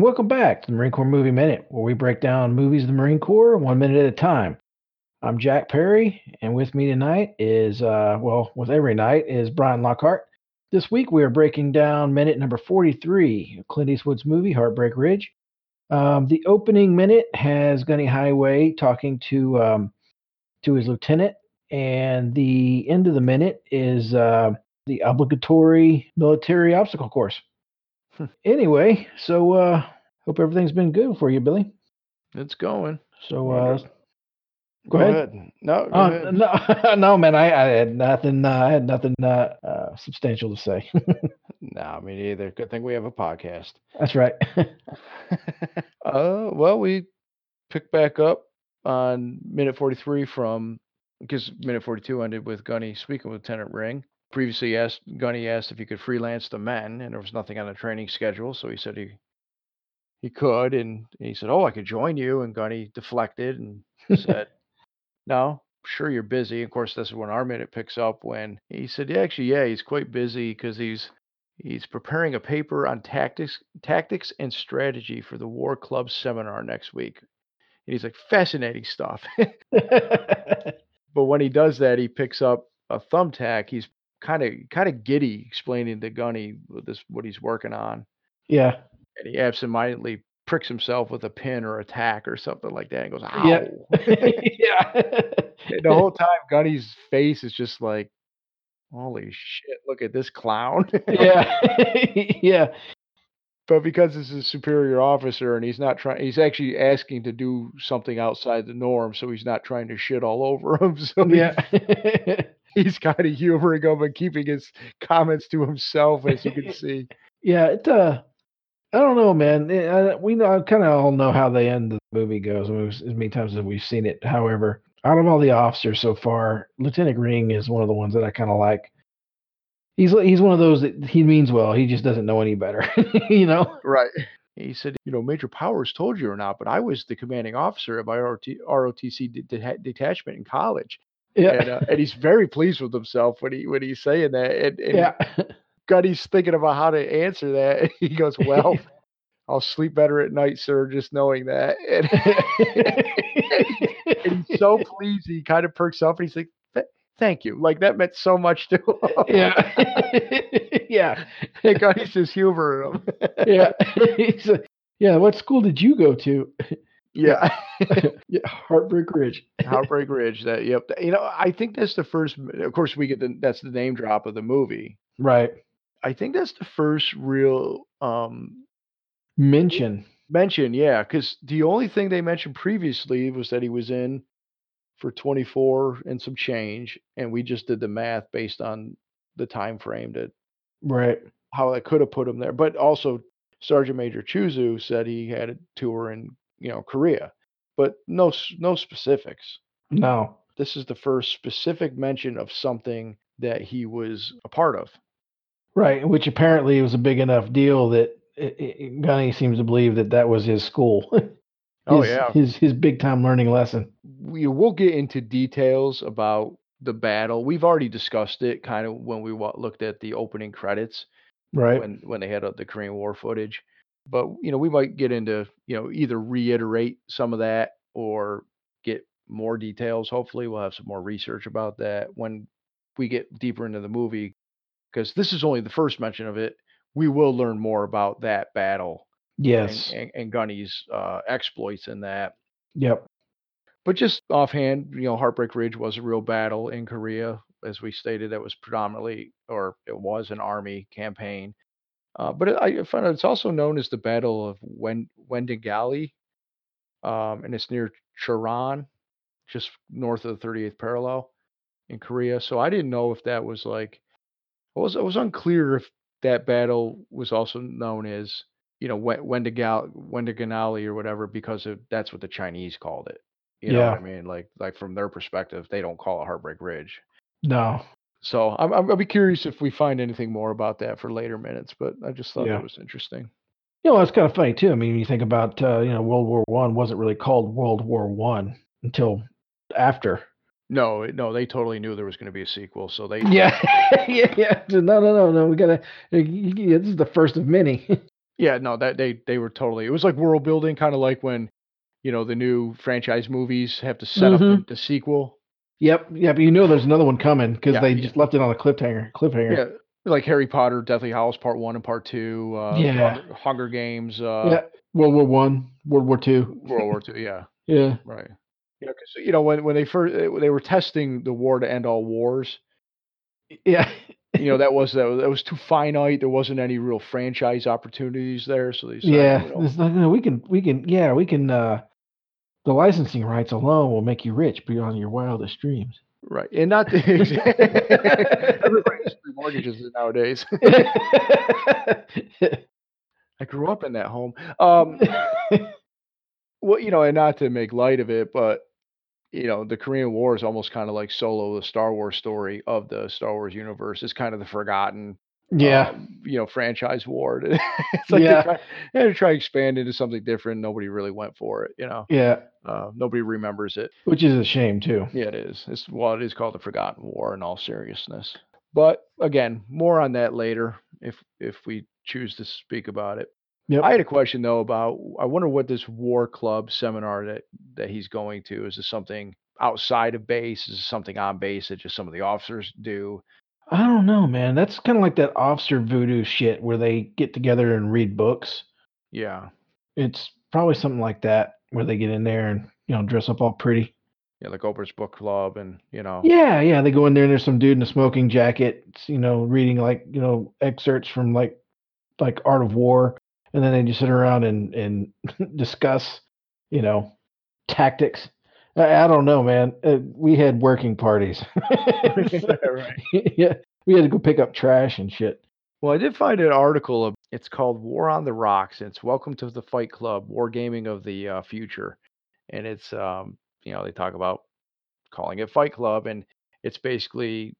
and welcome back to the Marine Corps Movie Minute, where we break down movies of the Marine Corps one minute at a time. I'm Jack Perry, and with me tonight is, uh, well, with every night is Brian Lockhart. This week we are breaking down minute number 43 of Clint Eastwood's movie Heartbreak Ridge. Um, the opening minute has Gunny Highway talking to um, to his lieutenant, and the end of the minute is uh, the obligatory military obstacle course. Anyway, so uh, hope everything's been good for you, Billy. It's going. So uh, Go, ahead. No, go uh, ahead. no, no, man, I, I had nothing. Uh, I had nothing uh, uh, substantial to say. No, me neither. Good thing we have a podcast. That's right. uh, well, we pick back up on minute 43 from because minute 42 ended with Gunny speaking with Tenant Ring. Previously asked Gunny asked if he could freelance the men, and there was nothing on the training schedule, so he said he he could, and he said, "Oh, I could join you." And Gunny deflected and said, "No, sure you're busy." Of course, this is when our minute picks up when he said, "Yeah, actually, yeah, he's quite busy because he's he's preparing a paper on tactics tactics and strategy for the War Club seminar next week." And he's like, "Fascinating stuff." but when he does that, he picks up a thumbtack. He's kind of kind of giddy explaining to Gunny what this what he's working on, yeah. and he absentmindedly pricks himself with a pin or a tack or something like that, and goes, "Ow!" Yeah. yeah. The whole time, Gunny's face is just like, "Holy shit! Look at this clown!" yeah. yeah. But because is a superior officer and he's not trying, he's actually asking to do something outside the norm, so he's not trying to shit all over him. So he- Yeah. he's kind of humoring him and keeping his comments to himself, as you can see. yeah. It, uh, I don't know, man. Eh, I, we know, kind of all know how the end of the movie goes I mean, as many times as we've seen it. However, out of all the officers so far, Lieutenant Ring is one of the ones that I kind of like. He's he's one of those that he means well. He just doesn't know any better, you know. Right. He said, you know, Major Powers told you or not, but I was the commanding officer of my ROT, ROTC de- de- detachment in college, Yeah. and uh, and he's very pleased with himself when he when he's saying that. And, and yeah. Gunny's thinking about how to answer that. He goes, "Well, I'll sleep better at night, sir, just knowing that." And, and he's so pleased, he kind of perks up, and he's like, "Th- "Thank you." Like that meant so much to him. yeah. yeah. And Gunny's just humoring him. Yeah. He's like, yeah. What school did you go to? yeah. yeah. Heartbreak Ridge. Heartbreak Ridge. That yep. You know, I think that's the first. Of course, we get the that's the name drop of the movie. Right. I think that's the first real um Mention. mention. Yeah, because the only thing they mentioned previously was that he was in for 24 and some change, and we just did the math based on the time frame that Right. how I could have put him there. But also, Sergeant Major Choozoo said he had a tour in you know Korea, but no no specifics. No. This is the first specific mention of something that he was a part of. Right. Which apparently was a big enough deal that it, it, Gunny seems to believe that that was his school. Oh, yeah. His his big time learning lesson. we will get into details about the battle. We've already discussed it kind of when we looked at the opening credits Right. when when they had uh, the Korean War footage. But you know, we might get into you know either reiterate some of that or get more details. Hopefully, we'll have some more research about that when we get deeper into the movie because this is only the first mention of it. We will learn more about that battle yes. and, and, and Gunny's uh, exploits in that. Yep. But just offhand, you know, Heartbreak Ridge was a real battle in Korea, as we stated. That was predominantly, or it was an army campaign. Uh, but it, I found out it's also known as the Battle of Wen- Wendigali, um, and it's near Choran, just north of the 38th parallel in Korea. So I didn't know if that was like, it was it was unclear if that battle was also known as, you know, Wen- Wendigal Wendiganali or whatever, because of, that's what the Chinese called it. You know what I mean? Like like from their perspective, they don't call it Heartbreak Ridge. No. So I'm, I'm I'll be curious if we find anything more about that for later minutes. But I just thought Yeah. that was interesting. You know, it's kind of funny too. I mean, you think about uh, you know World War One wasn't really called World War One until after. No, no, they totally knew there was going to be a sequel, so they Yeah, yeah, yeah. No, no, no, no. We gotta. This is the first of many. Yeah, no, that they they were totally it was like world building, kinda like when, you know, the new franchise movies have to set up the the sequel. Yep, yeah, but you know there's another one coming because Yeah, they yeah. just left it on a cliffhanger cliffhanger. Yeah, like Harry Potter, Deathly Hallows Part 1 and Part 2, uh, Yeah. Hunger Hunger Games, uh, Yeah, World War One, World War Two. World War Two. yeah, Yeah. right. Yeah, 'cause, you know, when when they first they they were testing the war to end all wars, Yeah. you know, that was that was that was too finite, there wasn't any real franchise opportunities there, so they decided, Yeah, you know "No, we can we can yeah, we can, uh the licensing rights alone will make you rich beyond your wildest dreams." Right, and not the everybody has 3 mortgages nowadays. I grew up in that home. Um, well, you know, and not to make light of it, but, you know, the Korean War is almost kinda like Solo, the Star Wars story of the Star Wars universe. It's kind of the forgotten, Yeah. um, you know, franchise war. It's like Yeah. they try they try expand into something different, nobody really went for it, you know? Yeah, Uh, nobody remembers it. which is a shame too. Yeah, it is. It's well, it is called the Forgotten War in all seriousness. But again, more on that later if if we choose to speak about it. Yep. I had a question though about I wonder what this war club seminar that that he's going to is this something outside of base? Is this something on base that just some of the officers do? I don't know, man. That's kinda like that officer voodoo shit where they get together and read books. Yeah. It's probably something like that where they get in there and, you know, dress up all pretty. Yeah, like Oprah's book club and you know Yeah, yeah, they go in there and there's some dude in a smoking jacket, you know, reading, like, you know, excerpts from, like like Art of War, and then they just sit around and and discuss, you know, tactics. I I don't know, man. Uh, we had working parties. Right. Yeah, we had to go pick up trash and shit. Well, I did find an article of it's called War on the Rocks. It's Welcome to the Fight Club, Wargaming of the uh, Future. And it's um, you know, they talk about calling it Fight Club and it's basically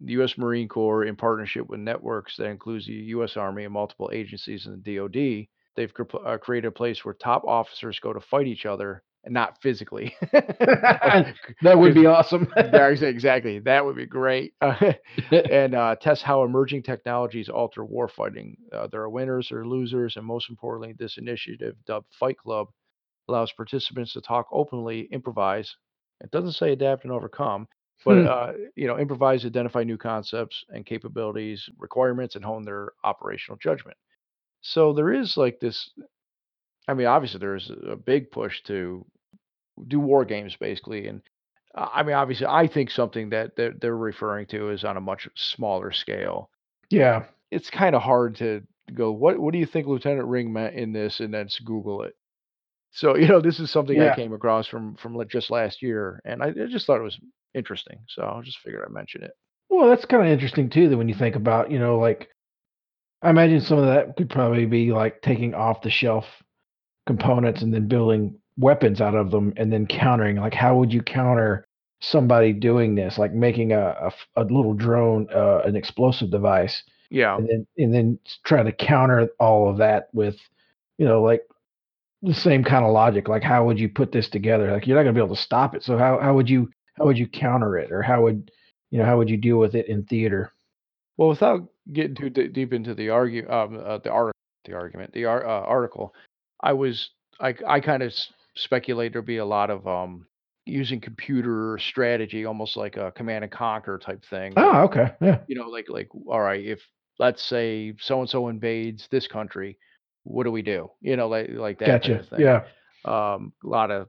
the US Marine Corps in partnership with networks that includes the US Army and multiple agencies in the DoD. They've cre- uh, created a place where top officers go to fight each other and not physically. That would be awesome. There, exactly. That would be great. Uh, and uh, test how emerging technologies alter warfighting. Uh, there are winners or losers, and most importantly, this initiative, dubbed Fight Club, allows participants to talk openly, improvise. It doesn't say adapt and overcome, but Hmm. uh, you know, improvise, identify new concepts and capabilities, requirements, and hone their operational judgment. So there is like this. I mean, obviously, there's a big push to do war games basically, and uh, I mean, obviously, I think something that they're, they're referring to is on a much smaller scale. Yeah. It's kind of hard to go. What What do you think Lieutenant Ring meant in this? And then Google it. So you know, this is something I came across from from just last year, and I, I just thought it was interesting. So I just figured I'd mention it. Well, that's kinda interesting too that when you think about, you know, like I imagine some of that could probably be like taking off the shelf components and then building weapons out of them and then countering. Like, how would you counter somebody doing this? Like making a a little drone, uh, an explosive device, Yeah, and then and then try to counter all of that with, you know, like the same kind of logic. Like, how would you put this together? Like, you're not gonna be able to stop it. So how how would you how would you counter it, or how would you know how would you deal with it in theater? Well, without getting too d- deep into the argue, um, uh, the article, the argument, the ar- uh, article, I was, I, I kind of speculate there'll be a lot of um, using computer strategy, almost like a command and conquer type thing. Oh, okay. Yeah. you know, like, like, all right, if let's say so and so invades this country, what do we do? You know, like, like that Gotcha. of thing. Yeah. Um, a lot of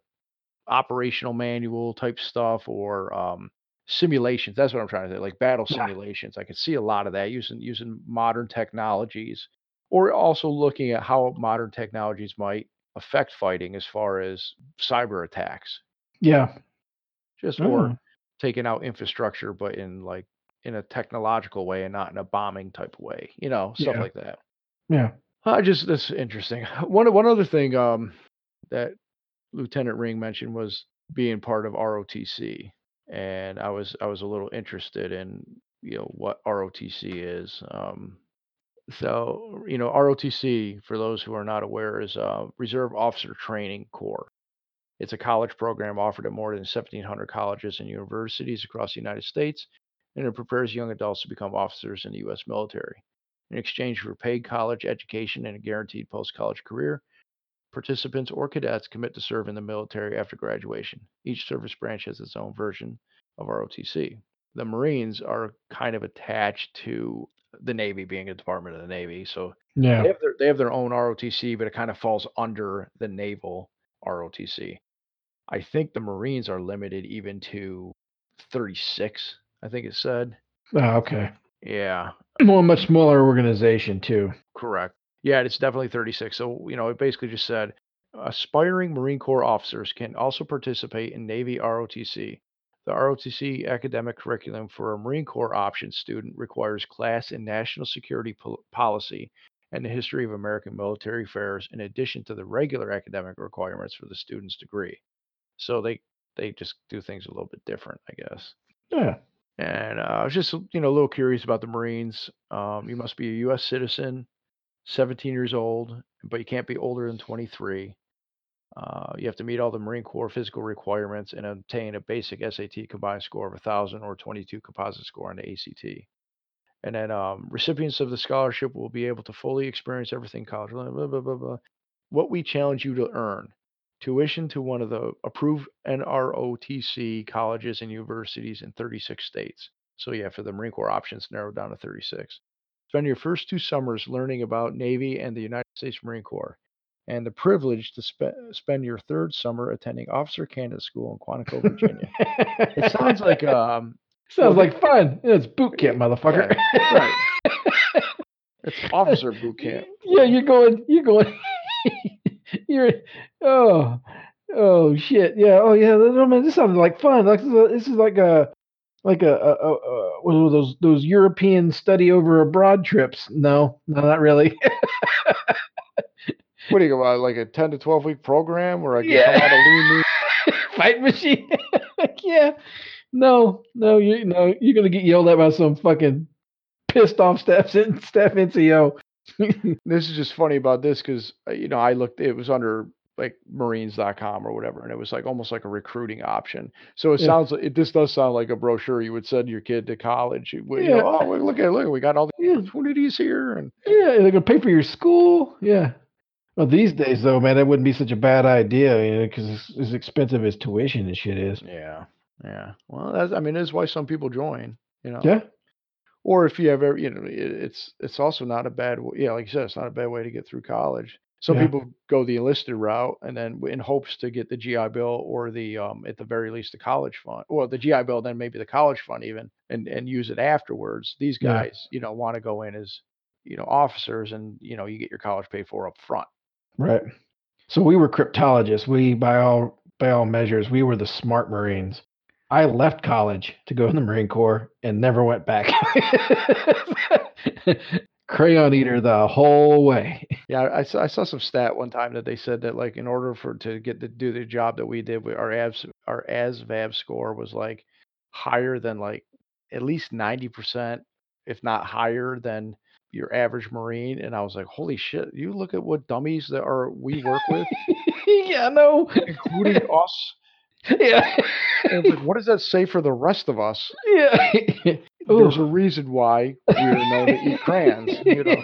operational manual type stuff or um, simulations. That's what I'm trying to say, like battle Yeah. simulations. I could see a lot of that using using modern technologies, or also looking at how modern technologies might affect fighting as far as cyber attacks, Yeah. just Oh, or taking out infrastructure, but in like in a technological way and not in a bombing type of way. You know, stuff yeah. like that. Yeah. I just that's interesting. One one other thing um, that Lieutenant Ring mentioned was being part of ROTC, and I was I was a little interested in you know what ROTC is. Um, so you know ROTC, for those who are not aware, is uh, Reserve Officer Training Corps. It's a college program offered at more than 1,700 colleges and universities across the United States, and it prepares young adults to become officers in the U.S. military. In exchange for paid college education and a guaranteed post college career. Participants or cadets commit to serve in the military after graduation. Each service branch has its own version of ROTC. The Marines are kind of attached to the Navy, being a department of the Navy. So Yeah. they have their they have their own ROTC, but it kind of falls under the naval ROTC. I think the Marines are limited even to 36. I think it said. Oh, okay. Yeah, Well, a much smaller organization too. correct. Yeah, it's definitely 36. So you know, it basically just said aspiring Marine Corps officers can also participate in Navy ROTC. The ROTC academic curriculum for a Marine Corps option student requires class in national security pol- policy and the history of American military affairs in addition to the regular academic requirements for the student's degree. So they they just do things a little bit different, I guess. Yeah. And uh, I was just you know a little curious about the Marines. Um, you must be a U.S. citizen, 17 years old, but you can't be older than 23. Uh, you have to meet all the Marine Corps physical requirements and obtain a basic SAT combined score of 1,000 or 22 composite score on the ACT. And then um, recipients of the scholarship will be able to fully experience everything college. Blah, blah, blah. What we challenge you to earn tuition to one of the approved NROTC colleges and universities in 36 states. So, yeah, for the Marine Corps options, narrowed down to 36. Spend your first two summers learning about Navy and the United States Marine Corps, and the privilege to spe- spend your third summer attending Officer Candidate School in Quantico, Virginia. it sounds like um, Sounds Well, like fun. It's boot camp, motherfucker. right. it's officer boot camp. Yeah, you're going. You're going. you're. Oh. Oh shit. Yeah. Oh yeah. I mean, this sounds like fun. Like this is, a, this is like a like a, a, a, a what are those those European study over abroad trips. No, no, not really. What do you go about? Like a 10 to 12 week program where I get Yeah. a lot of lean? Fight machine. Like, yeah. No, no, you no, you're gonna get yelled at by some fucking pissed off staff staff NCO. This is just funny about this because, uh, you know, I looked, it was under like marines.com or whatever, and it was like almost like a recruiting option. So it Yeah. sounds like, it, this does sound like a brochure you would send your kid to college. You, you Yeah. know, oh, look at, look, we got all the Yeah. opportunities here. And Yeah, they're gonna pay for your school. Yeah. Well, these days though, man, that wouldn't be such a bad idea, you know, because it's as expensive as tuition and shit is. yeah, yeah. Well, that's, I mean, that's why some people join, you know. Yeah. Or if you have ever, you know, it's it's also not a bad, yeah, like you said, it's not a bad way to get through college. Some Yeah. people go the enlisted route and then in hopes to get the GI Bill or the, um, at the very least, the college fund, or the GI Bill, then maybe the college fund even, and and use it afterwards. These Yeah. guys, you know, want to go in as, you know, officers, and you know, you get your college paid for up front. Right. So we were cryptologists. We, by all by all measures, we were the smart Marines. I left college to go in the Marine Corps and never went back. Crayon eater the whole way. Yeah, I, I saw, some stat one time that they said that like in order for to get to do the job that we did, we, our abs our ASVAB score was like higher than like at least ninety percent, if not higher than your average Marine. And I was like, holy shit! You look at what dummies that are we work with, yeah, no. including us. Yeah. Like, what does that say for the rest of us? yeah. There's a reason why we are known to eat crayons. You know.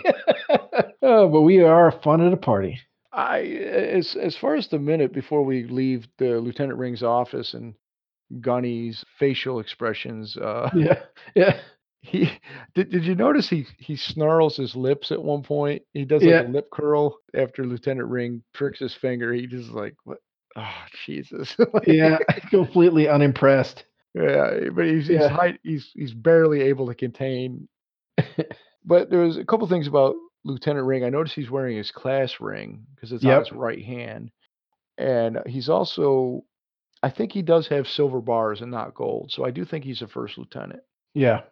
oh, but we are fun at a party. I as as far as the minute before we leave the Lieutenant Ring's office and Gunny's facial expressions, uh, Yeah. Yeah. he did. Did you notice he he snarls his lips at one point? He does like Yeah. a lip curl after Lieutenant Ring tricks his finger. He just like what? Oh Jesus! Like, Yeah. Completely unimpressed. yeah. But he's he's, Yeah. hide, he's he's barely able to contain. But there was a couple things about Lieutenant Ring. I noticed he's wearing his class ring because it's on his right hand, and he's also, I think he does have silver bars and not gold. So I do think he's a first lieutenant. Yeah.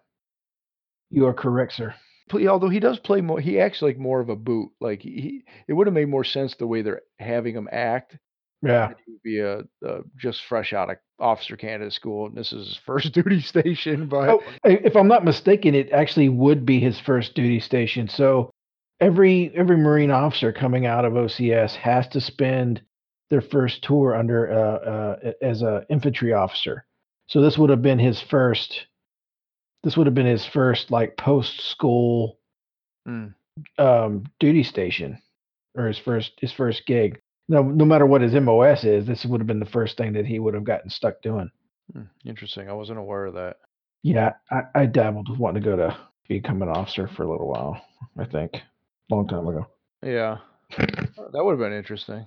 You are correct, sir. Although he does play more, he acts like more of a boot. Like he it would have made more sense the way they're having him act. Yeah. He would be a, a just fresh out of officer candidate school, and this is his first duty station. But Oh, if I'm not mistaken, it actually would be his first duty station. So every every Marine officer coming out of OCS has to spend their first tour under uh, uh, as a infantry officer. So this would have been his first. This would have been his first like post school Mm. um, duty station or his first his first gig. No, no matter what his MOS is, this would have been the first thing that he would have gotten stuck doing. Hmm, Interesting. I wasn't aware of that. Yeah, I, I dabbled with wanting to go to become an officer for a little while. I think long time ago. Yeah. That would have been interesting.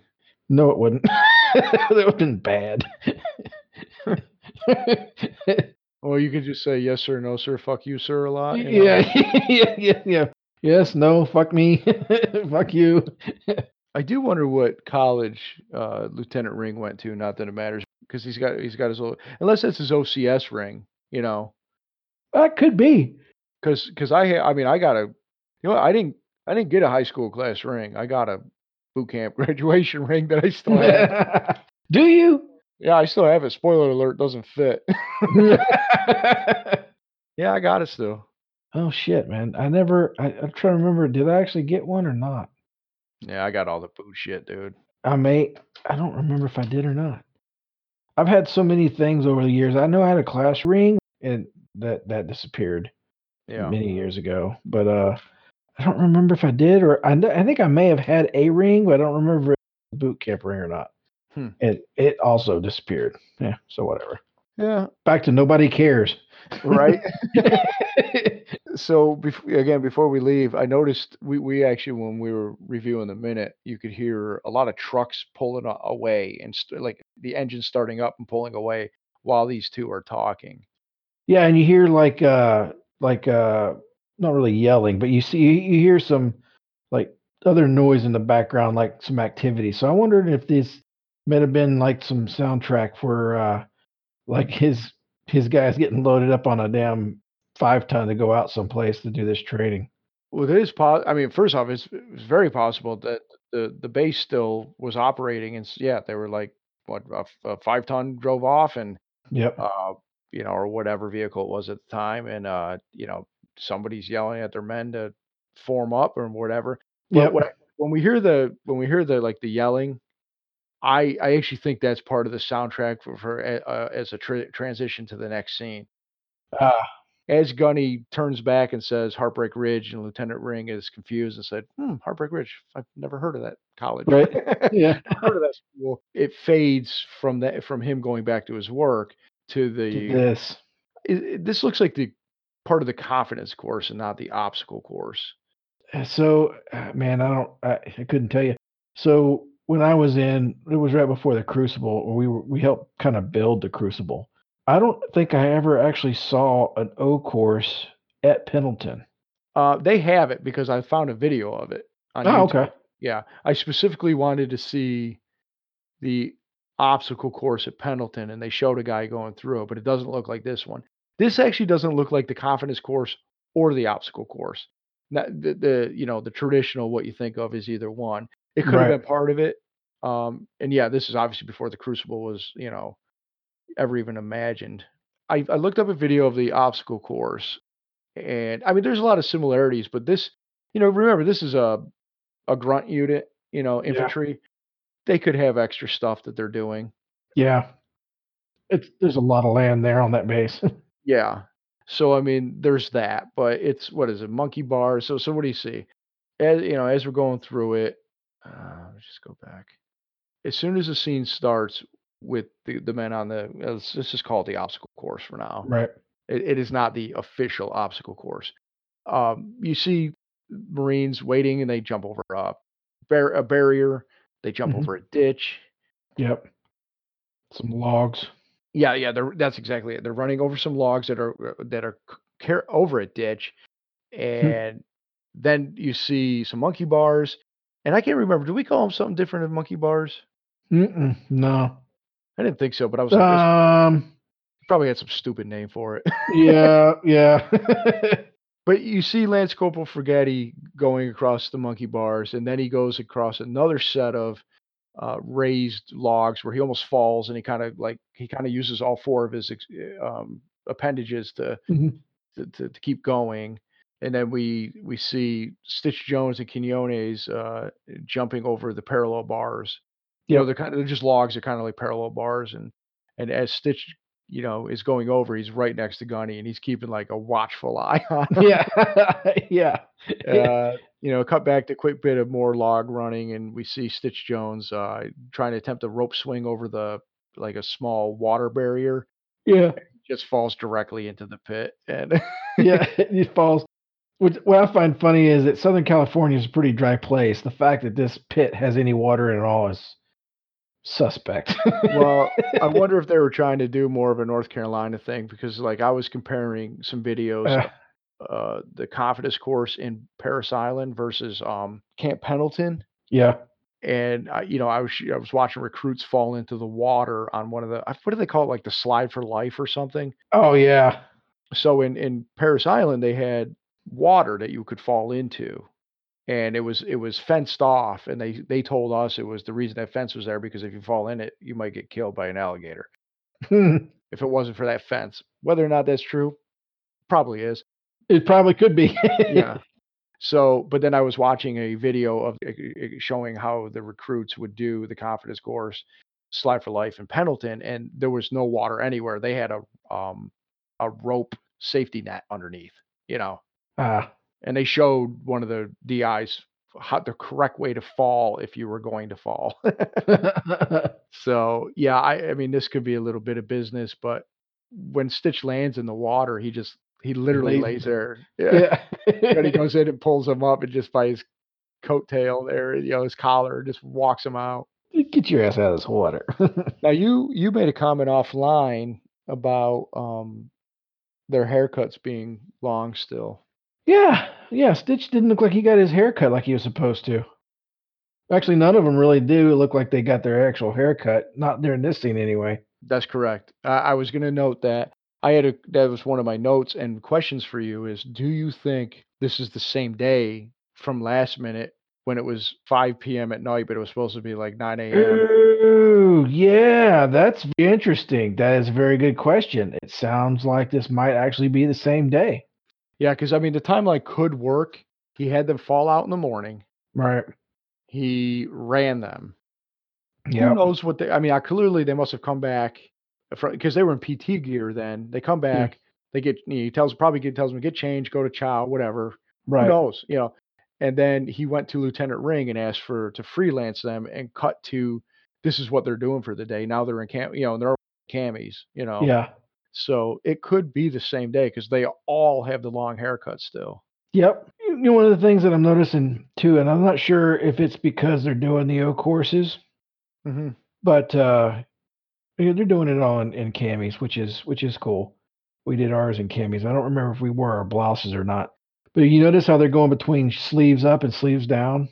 No, it wouldn't. that would have been bad. Well, you could just say yes sir, no sir, fuck you, sir, a lot. you know? yeah, yeah, yeah, yeah. Yes, no, fuck me, fuck you. I do wonder what college uh, Lieutenant Ring went to. Not that it matters, because he's got he's got his old, unless that's his OCS ring, you know. That could be. Because because I I mean I got a, you know I didn't I didn't get a high school class ring. I got a boot camp graduation ring that I still have. Do you? yeah, I still have it. Spoiler alert, doesn't fit. yeah, I got it still. oh shit, man! I never. I, I'm trying to remember. Did I actually get one or not? Yeah, I got all the boot shit, dude. I may. I don't remember if I did or not. I've had so many things over the years. I know I had a class ring, and that that disappeared Yeah. many years ago. But uh, I don't remember if I did or I. I think I may have had a ring, but I don't remember if it was a boot camp ring or not. Hmm. It it also disappeared. Yeah. So whatever. Yeah. Back to nobody cares. Right. so bef- again, before we leave, I noticed we, we actually when we were reviewing the minute, you could hear a lot of trucks pulling away and st- like the engine starting up and pulling away while these two are talking. Yeah, and you hear like uh like uh not really yelling, but you see you, you hear some like other noise in the background, like some activity. So I wondered if this might have been like some soundtrack for uh like his his guys getting loaded up on a damn five ton to go out someplace to do this trading. Well, it is po- I mean, first off, it's, it's very possible that the the base still was operating, and yeah, they were like what a, f- a five ton drove off, and Yep. uh, you know, or whatever vehicle it was at the time, and uh, you know, somebody's yelling at their men to form up or whatever. Yeah. When we hear the when we hear the like the yelling, I I actually think that's part of the soundtrack for, for uh, as a tra- transition to the next scene. Ah, As Gunny turns back and says Heartbreak Ridge, and Lieutenant Ring is confused and said, "Hmm, Heartbreak Ridge. I've never heard of that college. Right. yeah. Heard of that school." It fades from that from him going back to his work to the this. it, it- this looks like the part of the confidence course and not the obstacle course. Uh, So, uh, man, I don't, I, I couldn't tell you. So when I was in, it was right before the Crucible, or we were, we helped kind of build the Crucible. I don't think I ever actually saw an O course at Pendleton. Uh, they have it because I found a video of it on Oh, YouTube. okay. Yeah, I specifically wanted to see the obstacle course at Pendleton, and they showed a guy going through it, but it doesn't look like this one. This actually doesn't look like the confidence course or the obstacle course. Not the, the you know the traditional what you think of is either one. It could have been part of it. Um, and yeah, this is obviously before the Crucible was you know ever even imagined. I, I looked up a video of the obstacle course, and I mean, there's a lot of similarities, but this, you know, remember this is a a grunt unit, you know, infantry. Yeah. They could have extra stuff that they're doing. Yeah. It's, there's a lot of land there on that base. Yeah. So I mean, there's that, but it's what is it, monkey bars? So so what do you see? As you know, as we're going through it, uh, let's just go back. As soon as the scene starts with the the men on the, uh, let's, let's just call it the obstacle course for now. right. It, it is not the official obstacle course. Um, you see Marines waiting and they jump over a, bar- a barrier, they jump Mhm. over a ditch. Yep. Some logs. Yeah, yeah, they're, that's exactly it. They're running over some logs that are uh, that are car- over a ditch, and then you see some monkey bars. And I can't remember. Do we call them something different than monkey bars? Mm-mm, no. I didn't think so, but I was like, Um. probably had some stupid name for it. Yeah. Yeah. But you see Lance Corporal Fragetti going across the monkey bars, and then he goes across another set of uh, raised logs where he almost falls, and he kind of like he kind of uses all four of his uh, um, appendages to, Mhm. to to to keep going. And then we we see Stitch Jones and Quinones uh, jumping over the parallel bars. You know, they're kind of they're just logs. They're kind of like parallel bars, and and as Stitch you know, is going over, he's right next to Gunny, and he's keeping like a watchful eye on him. Yeah, yeah, Uh, you know, cut back to a quick bit of more log running, and we see Stitch Jones uh, trying to attempt a rope swing over the like a small water barrier. yeah, Just falls directly into the pit, and yeah. It falls. What, what I find funny is that Southern California is a pretty dry place. The fact that this pit has any water in it at all is suspect. well, I wonder if they were trying to do more of a North Carolina thing because, like, I was comparing some videos, uh, uh, the confidence course in Parris Island versus um Camp Pendleton, yeah, and I, you know, I was I was watching recruits fall into the water on one of the what do they call it, like the slide for life or something. oh yeah, So in in Parris Island, they had water that you could fall into. And it was it was fenced off, and they they told us it was the reason that fence was there because if you fall in it, you might get killed by an alligator. if it wasn't for that fence. Whether or not that's true, probably is. It probably could be. Yeah. So, but then I was watching a video of showing how the recruits would do the confidence course, Slide for Life in Pendleton, and there was no water anywhere. They had a um a rope safety net underneath, you know, Ah, and they showed one of the DIs how the correct way to fall if you were going to fall. So yeah, I, I mean this could be a little bit of business, but when Stitch lands in the water, he just he literally lays lays there. Yeah. yeah. and he goes in and pulls him up and just by his coattail there, you know, his collar, just walks him out. Get your ass out of this water. Now you you made a comment offline about um their haircuts being long still. Yeah, yeah. Stitch didn't look like he got his hair cut like he was supposed to. Actually, none of them really do look like they got their actual haircut. Not during this scene, anyway. That's correct. I, I was going to note that I had a that was one of my notes and questions for you is do you think this is the same day from last minute when it was 5 p.m. at night, but it was supposed to be like 9 a.m. Ooh, yeah, that's interesting. That is a very good question. It sounds like this might actually be the same day. Yeah, because I mean the timeline could work. He had them fall out in the morning. Right. He ran them. Who Yeah. knows what they? I mean, I clearly they must have come back because they were in PT gear. Then they come back. They get he tells probably get, tells them to get changed, go to chow, whatever. Right. Who knows? You know. And then he went to Lieutenant Ring and asked for to freelance them and cut to this is what they're doing for the day. Now they're in cam, you know, they're camis, you know. Yeah. So it could be the same day because they all have the long haircut still. Yep. You know, one of the things that I'm noticing too, and I'm not sure if it's because they're doing the O courses, hmm but uh, yeah, they're doing it all in, in camis, which is which is cool. We did ours in camis. I don't remember if we wore our blouses or not. But you notice how they're going between sleeves up and sleeves down?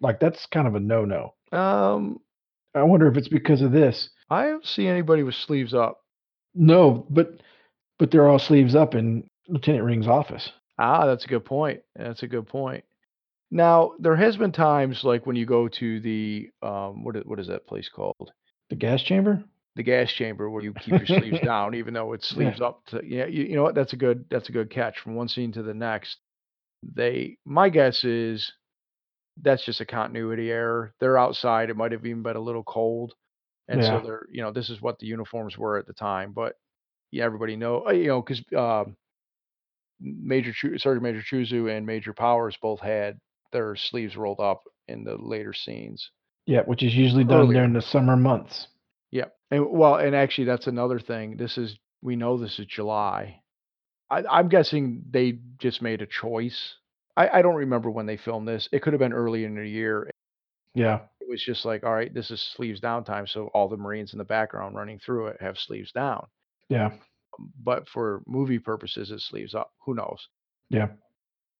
Like that's kind of a no no. Um, I wonder if it's because of this. I don't see anybody with sleeves up. No, but but they're all sleeves up in Lieutenant Ring's office. Ah, that's a good point. That's a good point. Now, there has been times like when you go to the um what is, what is that place called? The gas chamber? The gas chamber where you keep your sleeves down even though it's Yeah. sleeves up to yeah, you, you know what? That's a good that's a good catch from one scene to the next. They my guess is that's just a continuity error. They're outside. It might have even been a little cold. And so they're, you know, this is what the uniforms were at the time, but yeah, everybody know, uh, you know, because um, Major Sergeant Major Choozoo and Major Powers both had their sleeves rolled up in the later scenes. Yeah, which is usually done Earlier. during the summer months. yeah And well, and actually, that's another thing. This is we know this is July. I, I'm guessing they just made a choice. I, I don't remember when they filmed this. It could have been early in the year. Yeah. Was just like, all right, this is sleeves down time, so all the Marines in the background running through it have sleeves down. Yeah. But for movie purposes, it's sleeves up. Who knows? Yeah.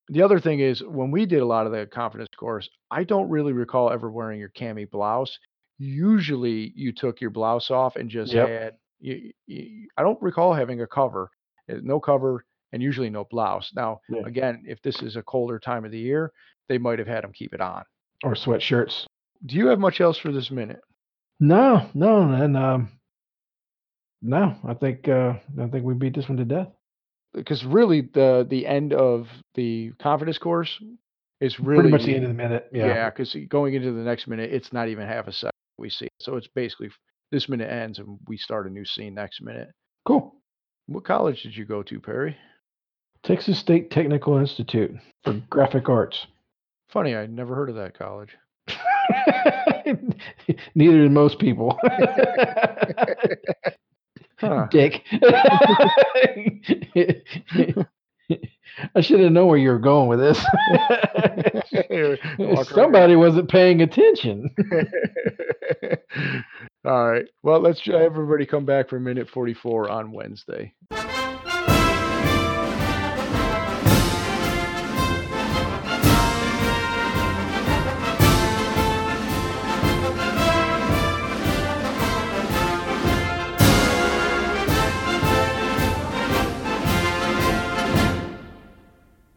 The other thing is when we did a lot of the confidence course, I don't really recall ever wearing your cami blouse. Usually, you took your blouse off and just Yep. had. You, you, I don't recall having a cover, uh, no cover, and usually no blouse. Now, Yeah. again, if this is a colder time of the year, they might have had them keep it on. Or sweatshirts. Do you have much else for this minute? No, no, and um no, I think uh I think we beat this one to death. Because really, the the end of the confidence course is really Pretty much the end of the minute. Yeah. Yeah, because going into the next minute, it's not even half a second we see. So it's basically this minute ends and we start a new scene next minute. Cool. What college did you go to, Perry? Texas State Technical Institute for Graphic Arts. Funny, I'd never heard of that college. Neither did most people. Dick. I should have known where you were going with this. Somebody wasn't paying attention. All right. Well, let's have everybody come back for minute 44 on Wednesday.